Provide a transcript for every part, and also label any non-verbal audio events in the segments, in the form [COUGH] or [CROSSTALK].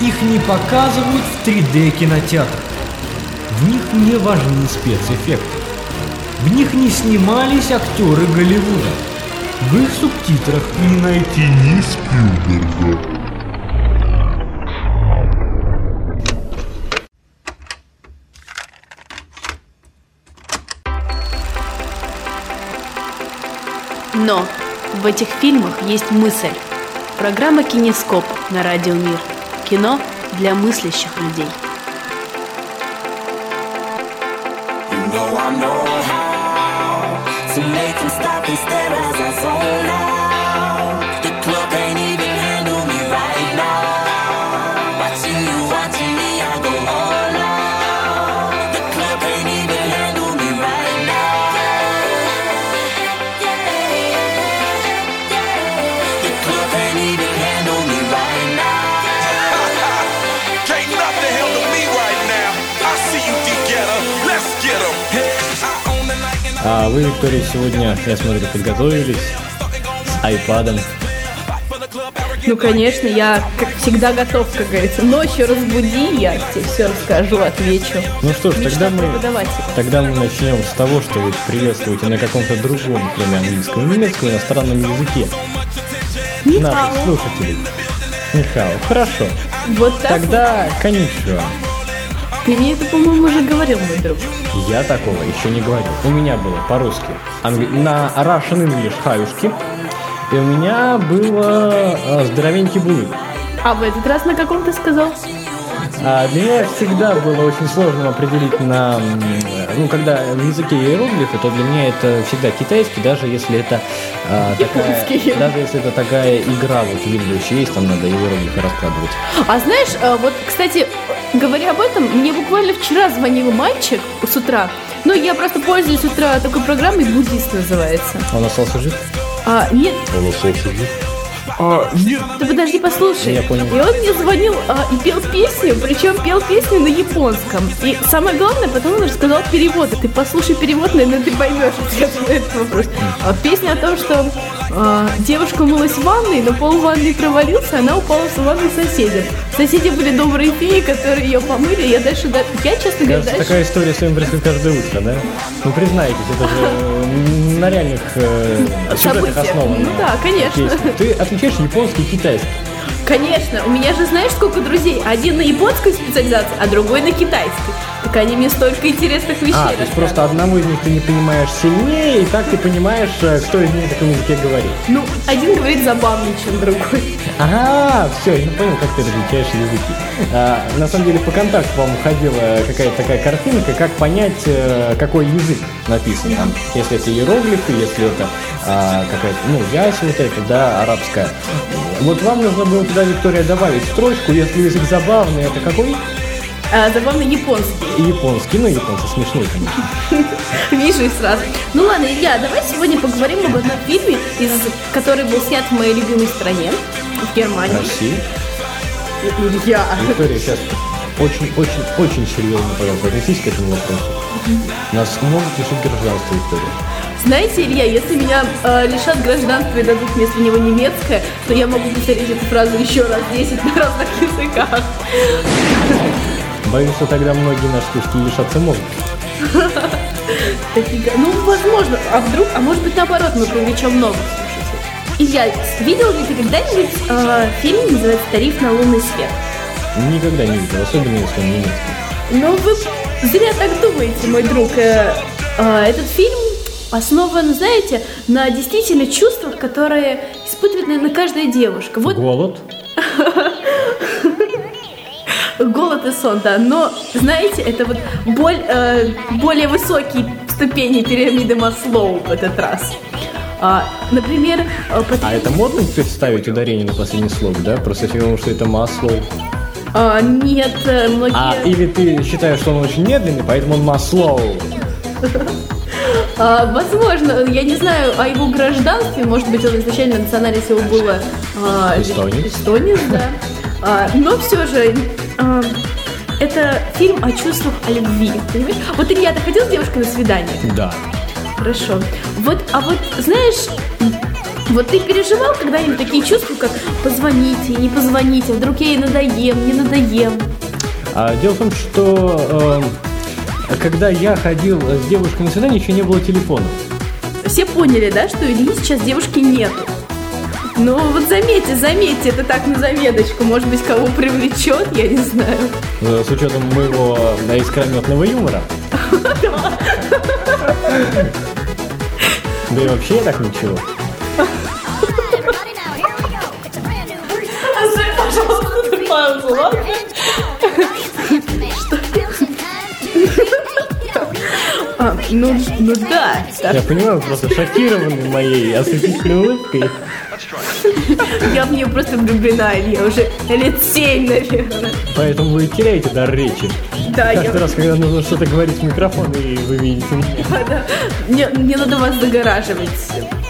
их не показывают в 3D кинотеатрах. В них не важны спецэффекты. В них не снимались актеры Голливуда. В их субтитрах не найти ни Спилберга. Но в этих фильмах есть мысль. Программа «Кинескоп» на Радио Мир. Кино для мыслящих людей. You know I know how to make them stop and stare as I zone out. А вы, Виктория, сегодня, я смотрю, подготовились с айпадом. Ну, конечно, я, как всегда, готов, как говорится. Ночью разбуди, я тебе все расскажу, отвечу. Ну что ж, тогда мы, тогда мы начнем с того, что вы приветствуете на каком-то другом, кроме английского немецкого, иностранном языке. Наших слушателей. Нихао. Хорошо. Вот так Тогда, вот. коничева. Ты мне это, по-моему, уже говорил, мой друг. Я такого еще не говорил. У меня было по-русски англи... на Russian English хаюшки, и у меня было э, здоровенький булык. А в этот раз на каком ты сказал? А для меня всегда было очень сложно определить на... Ну, когда в языке иероглифы, то для меня это всегда китайский, даже если это а, такая... Даже если это такая игра, вот в Windows есть, там надо иероглифы раскладывать. А знаешь, э, вот, кстати, говоря об этом, мне буквально вчера звонил мальчик с утра. Ну, я просто пользуюсь с утра такой программой, буддист называется. Он остался жив? А, нет. Он остался жив? А, нет. Ты подожди, послушай. Я понял. И он мне звонил а, и пел песню, причем пел песню на японском. И самое главное, потом он рассказал перевод. Ты послушай перевод, наверное, ты поймешь ответ на этот вопрос. А, песня о том, что а, девушка умылась в ванной, но пол ванной провалился, она упала в ванну соседям. Соседи были добрые феи, которые ее помыли. Я дальше, я честно говоря, дальше... такая история с вами происходит каждое утро, да? Ну, признайтесь, это же на реальных э, сюжетах основано. Ну да, конечно. Ты отвечаешь японский и китайский. Конечно, у меня же знаешь сколько друзей? Один на японской специализации, а другой на китайской. Так они мне столько интересных вещей А, то есть просто одного из них ты не понимаешь сильнее, и так ты понимаешь, э, кто из них на каком языке говорит. Ну, один говорит забавнее, чем другой. Ага, все, я понял, как ты различаешь языки. А, на самом деле по контакту вам уходила какая-то такая картинка, как понять, э, какой язык написан там. Если это иероглифы, если это а, какая-то, ну, вязь вот эта, да, арабская. Вот вам нужно было туда, Виктория, добавить строчку, если язык забавный, это какой? А, забавно японский. Японский, ну японцы смешные, конечно. [LAUGHS] Вижу их сразу. Ну ладно, Илья, давай сегодня поговорим об одном фильме, из, который был снят в моей любимой стране, в Германии. России? Илья. Виктория, сейчас очень-очень-очень серьезно, пожалуйста, отнесись к этому вопросу. Нас могут лишить гражданства, Виктория. Знаете, Илья, если меня э, лишат гражданства и дадут вместо него немецкое, то я могу повторить эту фразу еще раз 10 [LAUGHS] на разных языках. Боюсь, что тогда многие наши слушатели лишатся мозга. [LAUGHS] Ну, возможно. А вдруг, а может быть наоборот, мы привлечем новых слушателей. Илья, видел ли ты когда-нибудь э, фильм, называется «Тариф на лунный свет»? Никогда не видел, особенно если он немецкий. Ну, вы зря так думаете, мой друг. Э, э, этот фильм основан, знаете, на действительно чувствах, которые испытывает, наверное, каждая девушка. Вот... Голод? [LAUGHS] Голод и сон, да. Но, знаете, это вот боль, э, более высокие ступени пирамиды Маслоу в этот раз. А, например... Э, Под... А это модно теперь ставить ударение на последний слог, да? Просто потому что это Маслоу. А, нет, э, многие... А, или ты считаешь, что он очень медленный, поэтому он Маслоу? [LAUGHS] А, возможно, я не знаю о его гражданстве, может быть, он изначально национальность его была а, эстонец. эстонец, да. А, но все же а, это фильм о чувствах о любви, понимаешь? Вот Илья, ты ходил с девушкой на свидание? Да. Хорошо. Вот, а вот знаешь, Вот ты переживал когда-нибудь такие чувства, как позвоните, не позвоните, вдруг я ей надоем, не надоем? А, дело в том, что э, когда я ходил с девушкой на свидание, еще не было телефонов. Все поняли, да, что Ильи сейчас девушки нету. Ну вот заметьте, заметьте, это так на заметочку. Может быть, кого привлечет, я не знаю. Э, С учетом моего искрометного юмора. Да и вообще я так ничего. Паузу, ладно? А, ну, ну да. Я понимаю, вы просто шокированы моей ослепительной улыбкой. [LAUGHS] я в нее просто влюблена, Илья, уже лет семь, наверное. Поэтому вы теряете дар речи. Да, я... Каждый раз, когда нужно что-то говорить в микрофон, и вы видите меня. [LAUGHS] Да. Мне, мне надо вас загораживать.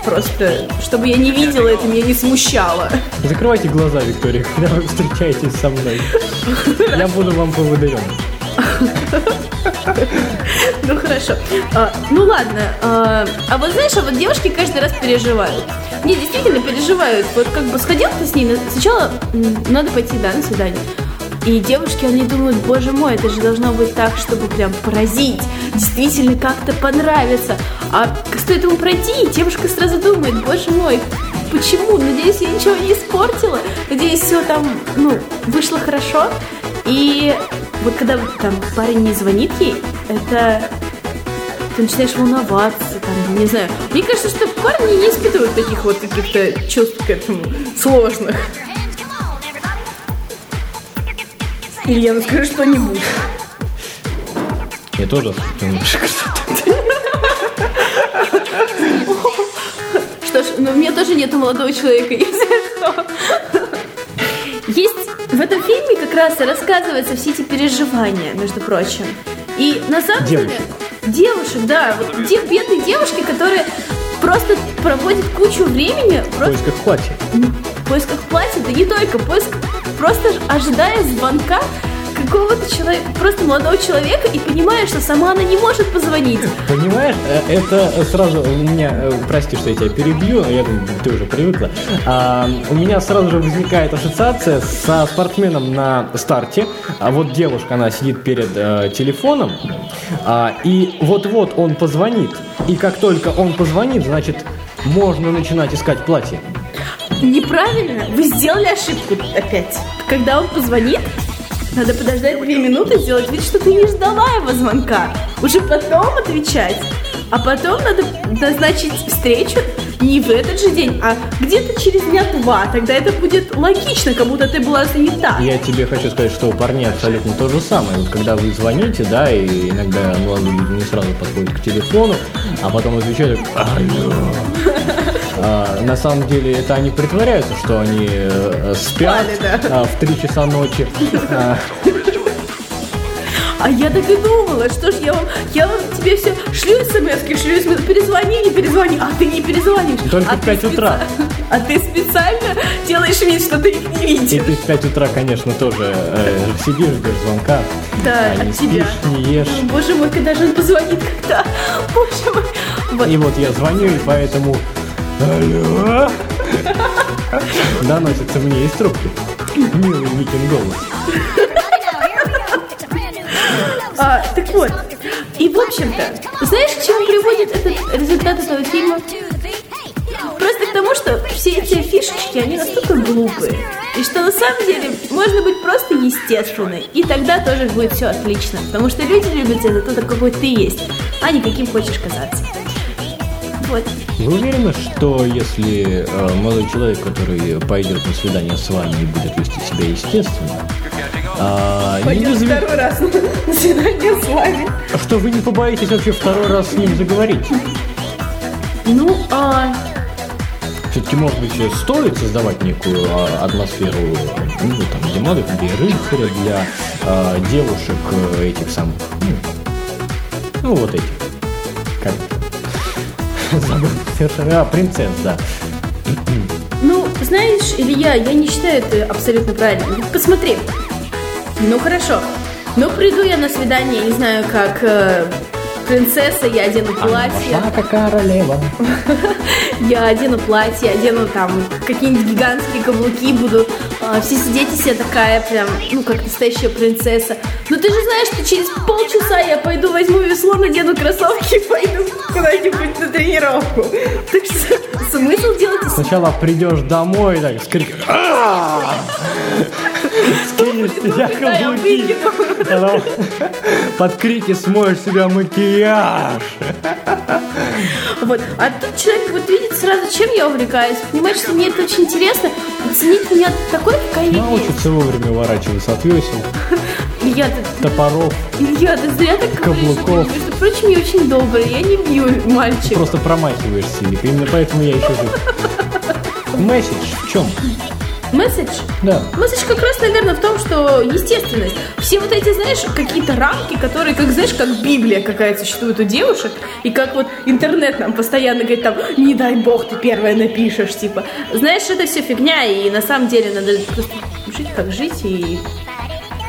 Просто, чтобы я не видела это, меня не смущало. Закрывайте глаза, Виктория, когда вы встречаетесь со мной. Я буду вам поводырем. Ну хорошо. А, ну ладно. А, а вот знаешь, а вот девушки каждый раз переживают. Не, действительно переживают. Вот как бы сходил ты с ней, на- сначала надо пойти, да, на свидание. И девушки, они думают, боже мой, это же должно быть так, чтобы прям поразить, действительно как-то понравиться. А стоит ему пройти, и девушка сразу думает, боже мой, почему? Надеюсь, я ничего не испортила. Надеюсь, все там, ну, вышло хорошо. И вот когда там парень не звонит ей, это ты начинаешь волноваться, там, не знаю. Мне кажется, что парни не испытывают таких вот каких-то чувств к этому сложных. Илья, ну скажи что-нибудь. Я тоже. Что ж, ну у меня тоже нету молодого человека, если что. Есть в этом фильме как раз и рассказываются все эти переживания, между прочим. И на самом деле... Девушек. Девушек, да. Вот те бедные девушки, которые просто проводят кучу времени В просто поисках платья. в поисках платья, да не только, поиск просто ожидая звонка какого-то человека, просто молодого человека и понимая, что сама она не может позвонить. Понимаешь, э, это сразу у меня, э, прости, что я тебя перебью, я думаю, ты уже привыкла. А, у меня сразу же возникает ассоциация со спортсменом на старте. А вот девушка, она сидит перед э, телефоном, а, и вот-вот он позвонит. И как только он позвонит, значит, можно начинать искать платье. Неправильно, вы сделали ошибку опять. Когда он позвонит, надо подождать две минуты, сделать вид, что ты не ждала его звонка. Уже потом отвечать. А потом надо назначить встречу не в этот же день, а где-то через дня два. Тогда это будет логично, как будто ты была занята. Я тебе хочу сказать, что у парней абсолютно то же самое. Вот когда вы звоните, да, и иногда молодые не сразу подходят к телефону, а потом отвечают. А, на самом деле это они притворяются, что они э, спят Спали, а, в 3 часа ночи. А, А я так и думала, что ж я вам, я вам тебе все шлю смс шлю смс перезвони, не перезвони, а ты не перезвонишь. Только а в ты пять утра. спеца- А ты специально делаешь вид, что ты их не и видишь. ты в 5 утра, конечно, тоже э, сидишь, ждешь звонка. Да, а не от тебя. спишь, не ешь. Боже мой, когда же он позвонит, когда? Боже мой. Вот. И вот я звоню, и поэтому Алло Доносится мне из трубки Милый Никин голос. А, так вот. И в общем-то, знаешь, к чему приводит этот результат этого фильма? Просто к тому, что все эти фишечки, они настолько глупые. И что на самом деле можно быть просто естественной. И тогда тоже будет все отлично. Потому что люди любят тебя за то, какой ты есть, а не каким хочешь казаться. Вот. Вы уверены, что если э, молодой человек, который пойдет на свидание с вами и будет вести себя естественно, а, не Пойдем вызовет- второй раз на свидание с вами. что вы не побоитесь вообще второй раз с ним заговорить? Ну, а Все-таки, может быть, стоит создавать некую а, атмосферу, ну, там, для молодых людей, рыцаря, для а, девушек э, этих самых, ну, ну, вот этих, как Забыл совершенно. А, принцесс, да. Ну, знаешь, Илья, я не считаю это абсолютно правильным. Ведь посмотри. Ну, хорошо. Ну, приду я на свидание, не знаю, как... э, принцесса, я одену платье. Пошла как королева. [LAUGHS] Я одену платье, одену там какие-нибудь гигантские каблуки, буду все сидеть и все такая прям, ну, как настоящая принцесса. Но ты же знаешь, что через полчаса я пойду возьму весло, надену кроссовки и пойду куда-нибудь на тренировку. Так что смысл делать Сначала придешь домой, так, с криком Я каблуки. Под крики смоешь себя макияж. Вот. А тут человек вот видит сразу, чем я увлекаюсь, понимает, что мне это очень интересно, оценить меня такой, какая я. Научится вовремя уворачиваться от весел, Илья, ты, топоров. Илья, ты зря так говоришь. Каблуков. Между прочим, я очень добрая, я не бью мальчик. Просто промахиваешься. Именно поэтому я еще жив. Месседж в чем? Месседж? Да. Месседж как раз, наверное, в том, что естественность. Все вот эти, знаешь, какие-то рамки, которые, как знаешь, как Библия какая-то существует у девушек, и как вот интернет нам постоянно говорит там, не дай бог ты первая напишешь, типа. Знаешь, это все фигня, и на самом деле надо просто жить как жить и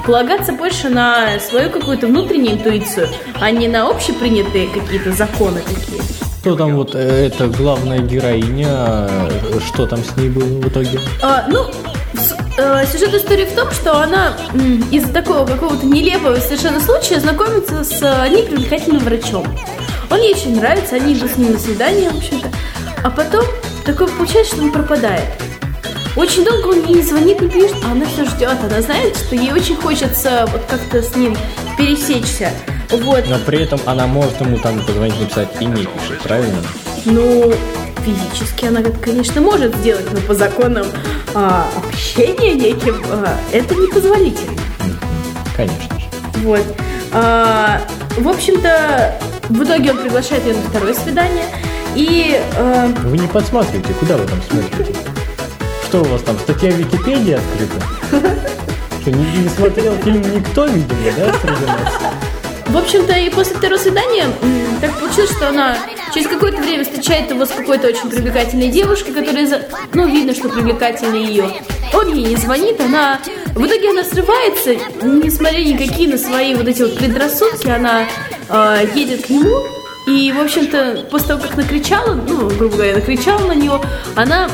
полагаться больше на свою какую-то внутреннюю интуицию, а не на общепринятые какие-то законы такие. Кто там вот э, эта главная героиня? э, Что там с ней было в итоге? А, ну, э, сюжет истории в том, что она из-за такого какого-то нелепого совершенно случая знакомится с непривлекательным врачом. Он ей очень нравится, они идут с ним на свидание, в общем-то. А потом такое получается, что он пропадает. Очень долго он ей не звонит, не пишет, а она все ждет. Она знает, что ей очень хочется вот как-то с ним пересечься. Вот. Но при этом она может ему там позвонить, написать и не пишет, правильно? Ну, физически она, конечно, может сделать, но по законам а, общения неким а, это непозволительно. Конечно же. Вот. А, в общем-то, в итоге он приглашает ее на второе свидание. И а, Вы не подсматриваете, куда вы там смотрите? Что у вас там, статья в Википедии открыта? Что, не, не смотрел фильм никто, видимо, да, среди нас? В общем-то, и после второго свидания так получилось, что она через какое-то время встречает его с какой-то очень привлекательной девушкой, которая, ну, видно, что привлекательнее ее. Он ей не звонит, она... В итоге она срывается, несмотря никакие на свои вот эти вот предрассудки, она э, едет к нему, и, в общем-то, после того, как накричала, ну, грубо говоря, накричала на него, она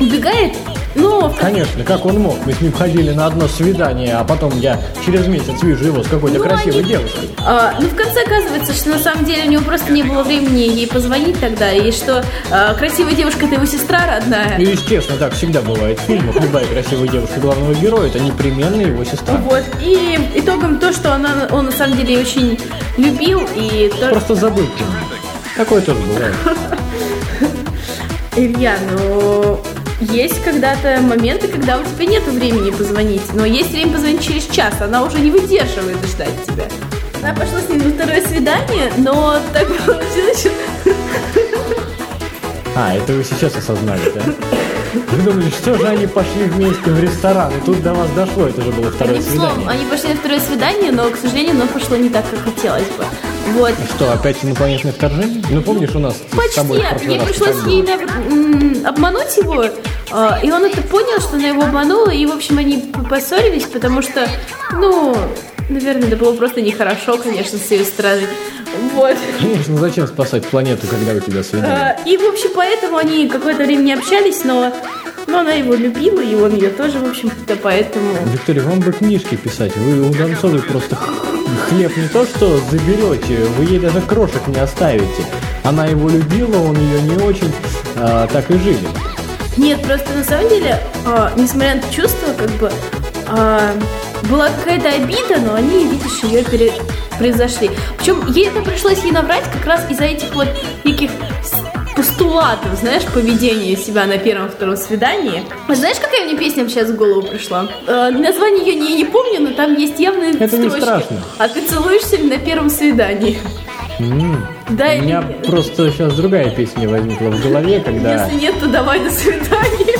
убегает, но Конечно, как он мог? Мы с ним ходили на одно свидание, а потом я через месяц вижу его с какой-то Ну, красивой они- девушкой. А, ну, в конце оказывается, что на самом деле у него просто не было времени ей позвонить тогда, и что а, красивая девушка это его сестра родная. Ну, естественно, так всегда бывает в фильмах. Любая красивая девушка главного героя, это непременно его сестра. Вот. И итогом то, что она, он на самом деле очень любил, и то, Просто забыл. Такое тоже бывает. [LAUGHS] Илья, ну есть когда-то моменты, когда у тебя нет времени позвонить, но есть время позвонить через час, она уже не выдерживает ждать тебя. Она пошла с ним на второе свидание, но так получилось, что А, это вы сейчас осознали, да? Вы думали, что же они пошли вместе в ресторан, и тут до вас дошло, это же было второе Одним словом, свидание. они пошли на второе свидание, но, к сожалению, оно пошло не так, как хотелось бы. Вот. Что, опять инопланетное вторжение? Ну, помнишь, у нас с Почти. тобой в прошлый раз пришлось ей обмануть его, а, и он это понял, что она его обманула, и, в общем, они поссорились, потому что, ну, наверное, это было просто нехорошо, конечно, с ее стороны. Вот. Конечно, зачем спасать планету, когда у тебя свидание? А, И, в общем, поэтому они какое-то время не общались, но, но она его любила, и он ее тоже, в общем-то, поэтому... Виктория, вам бы книжки писать. Вы у Донцовой просто хлеб не то что заберете, вы ей даже крошек не оставите. Она его любила, он ее не очень, а, так и жили. Нет, просто на самом деле, а, несмотря на это чувство, как бы а, была какая-то обида, но они, видишь, ее пере- произошли. Причем ей это пришлось ей наврать как раз из-за этих вот неких постулатов, знаешь, поведения себя на первом-втором свидании. А знаешь, какая мне песня сейчас в голову пришла? Э, название ее не, не помню, но там есть явные Это не строчки. страшно. А ты целуешься ли на первом свидании? М. Да У меня нет? просто сейчас другая песня возникла в голове, когда... Если нет, то давай до свидания.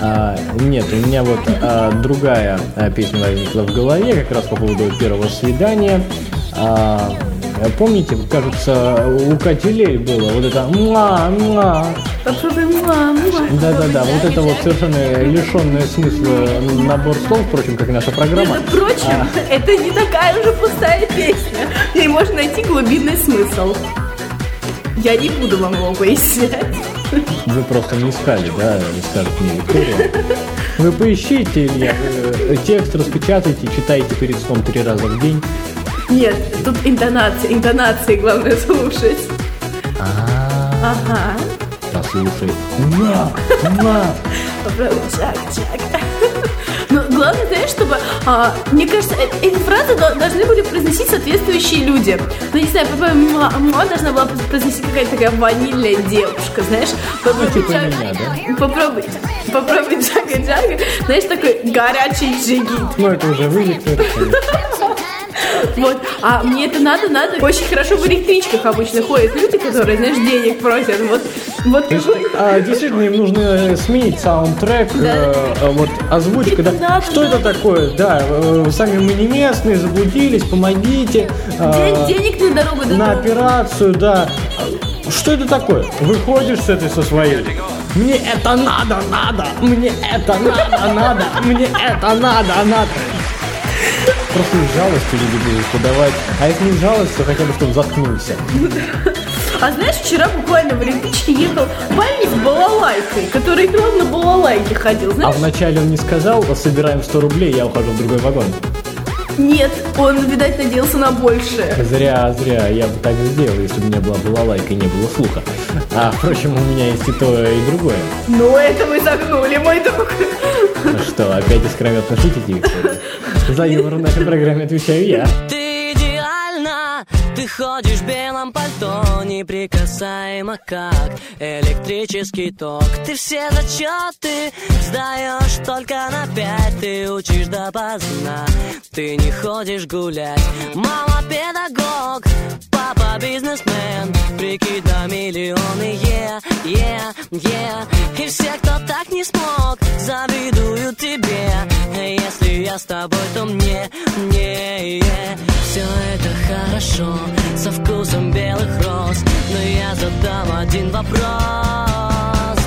А, нет, у меня вот а, другая а, песня возникла в голове, как раз по поводу первого свидания. А, помните, кажется, у Катилей было вот это муа, муа. Да-да-да, вот это вот совершенно лишенное смысла набор слов, впрочем, как и наша программа. Между прочим, это не такая уже пустая песня. В ней можно найти глубинный смысл. Я не буду вам его пояснять. Вы просто не искали, да, скажет мне Виктория. Вы поищите, Илья, э, текст распечатайте, читайте перед сном три раза в день. Нет, тут интонация, интонации главное слушать. А, Ага. послушай. На. Попробуй чак, чак. Но главное, знаешь, чтобы, а, мне кажется, э- эти фразы до- должны были произносить соответствующие люди. Ну, не знаю, попробуй муа, муа должна была произносить какая-то такая ванильная девушка, знаешь? Попробуй типа чак- меня, да? Попробуй, попробуй джага джага, знаешь, такой горячий джигит. Ну, это уже вы, Виктория. конечно. Вот. А мне это надо, надо. Очень хорошо в электричках обычно ходят люди, которые, знаешь, денег просят. Вот, вот То есть, а, действительно, им нужно э, сменить саундтрек, э, э, вот озвучка, да. Это надо, Что это такое? Да, э, сами мы не местные, заблудились, помогите. Ден- а, денег на дорогу до на дома. операцию, да. Что это такое? Выходишь с этой со своей. Мне это надо, надо, мне это надо, надо, мне это надо, надо. Просто из жалости будут подавать. А если не из жалости, то хотя бы чтобы заткнулся. А знаешь, вчера буквально в электричке ехал парень с балалайкой, который играл на балалайке ходил, А знаешь? вначале он не сказал, собираем 100 рублей, я ухожу в другой вагон. Нет, он, видать, надеялся на большее. Зря, зря, я бы так сделал, если бы у меня была балалайка и не было слуха. А, впрочем, у меня есть и то, и другое. Ну, это вы загнули, мой друг. Ну что, опять искрометно шутите, Виктория? За юмор в нашей программе отвечаю я. Ты идеальна, ты ходишь в белом пальто Неприкасаемо как электрический ток Ты все зачеты сдаешь только на пять Ты учишь допоздна, ты не ходишь гулять Мама педагог, папа бизнесмен. Прикид на миллионы, yeah, yeah, yeah. И все, кто так не смог, завидуют тебе. Если я с тобой, то мне, мне, Все это хорошо, со вкусом белых роз. Но я задам один вопрос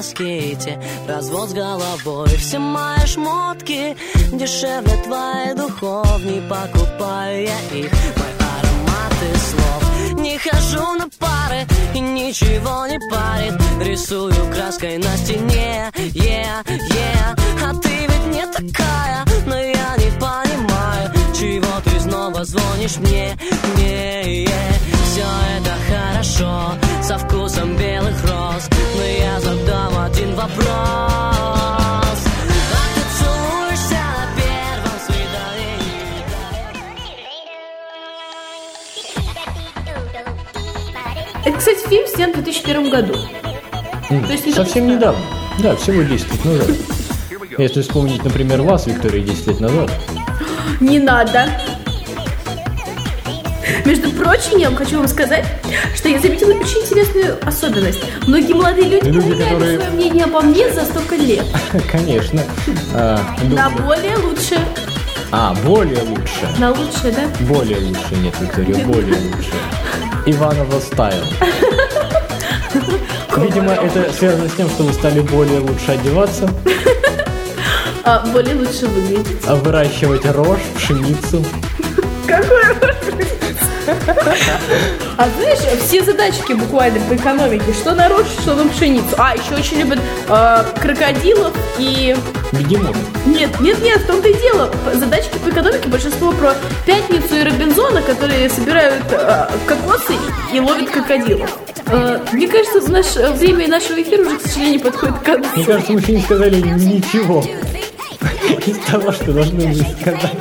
на скейте, развод с головой Все мои шмотки дешевле твоих духов Не покупаю я их, мои ароматы слов. Не хожу на пары и ничего не парит. Рисую краской на стене, yeah, yeah. А ты ведь не такая, но я не понимаю Чего ты снова звонишь мне, вопрос А ты целуешься на первом свидании Это, кстати, фильм снят в 2001 году. М, То есть не Совсем так недавно. Да, всего 10 лет назад. Если вспомнить, например, вас, Виктория, 10 лет назад. Не надо. Между прочим, я вам хочу вам сказать, что я заметила очень интересную особенность. Многие молодые люди, Люди, поменяли которые- свое мнение обо мне за столько лет. [LAUGHS] Конечно. А, На более лучше. А, более лучше. На лучше, да? Более лучше, нет, Виктория, более лучше. Иванова стайл. [LAUGHS] Видимо, это связано с тем, что вы стали более лучше одеваться, [LAUGHS] А, более лучше выглядеть. а выращивать рожь, пшеницу. Какой А знаешь, все задачки буквально по экономике, что на рожь, что на пшеницу. А, еще очень любят э, крокодилов и... Бегемот. Нет, нет, нет, в том-то и дело. Задачки по экономике большинство про пятницу и Робинзона, которые собирают э, кокосы и ловят крокодилов. Э, мне кажется, в наше время нашего эфира уже, к сожалению, подходит к концу. Мне кажется, мы еще не сказали ничего из того, что должны были сказать.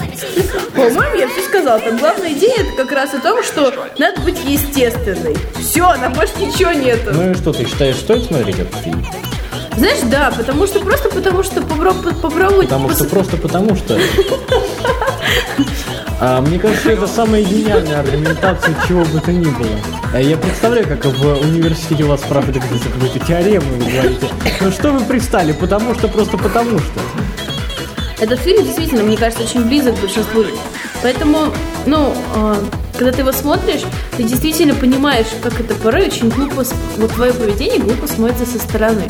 По-моему, я все сказала. Там главная идея это как раз о том, что надо быть естественной. Все, на больше ничего нету. Ну и что, ты считаешь, стоит смотреть этот фильм? Знаешь, да, потому что просто потому что попробуй Потому что просто потому что. А, мне кажется, это самая гениальная аргументация чего бы то ни было. А Я представляю, как в университете у вас спрашивают какую-то теорему, вы говорите, ну что вы пристали, потому что, просто потому что. Этот фильм действительно, мне кажется, очень близок к большинству. Поэтому, ну, э, когда ты его смотришь, ты действительно понимаешь, как это порой очень глупо, вот твое поведение глупо смотрится со стороны.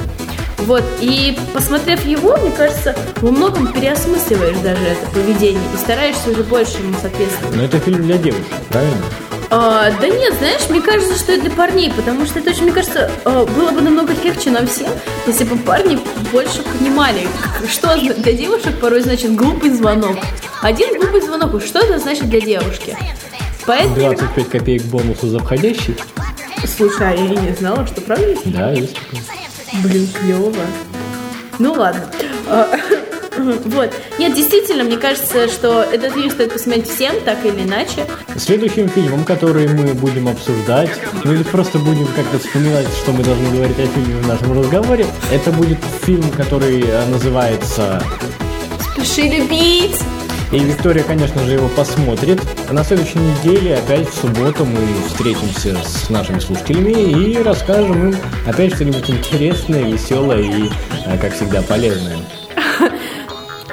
Вот, и посмотрев его, мне кажется, во многом переосмысливаешь даже это поведение и стараешься уже больше ему соответствовать. Но это фильм для девушек, правильно? А, да нет, знаешь, мне кажется, что это для парней, потому что это очень, мне кажется, а, было бы намного легче нам всем, если бы парни больше понимали, что для девушек порой значит глупый звонок. Один глупый звонок, что это значит для девушки? Поэтому, 25 копеек бонуса за входящий? слушай, а я и не знала, что правда есть? Да, есть. такое. Блин, клево. Ну ладно. [LAUGHS] Вот. Нет, действительно, мне кажется, что этот фильм стоит посмотреть всем, так или иначе. Следующим фильмом, который мы будем обсуждать, ну или просто будем как-то вспоминать, что мы должны говорить о фильме в нашем разговоре, это будет фильм, который э, называется Спеши любить! И Виктория, конечно же, его посмотрит. А на следующей неделе, опять в субботу, мы встретимся с нашими слушателями и расскажем им опять что-нибудь интересное, веселое и, э, как всегда, полезное.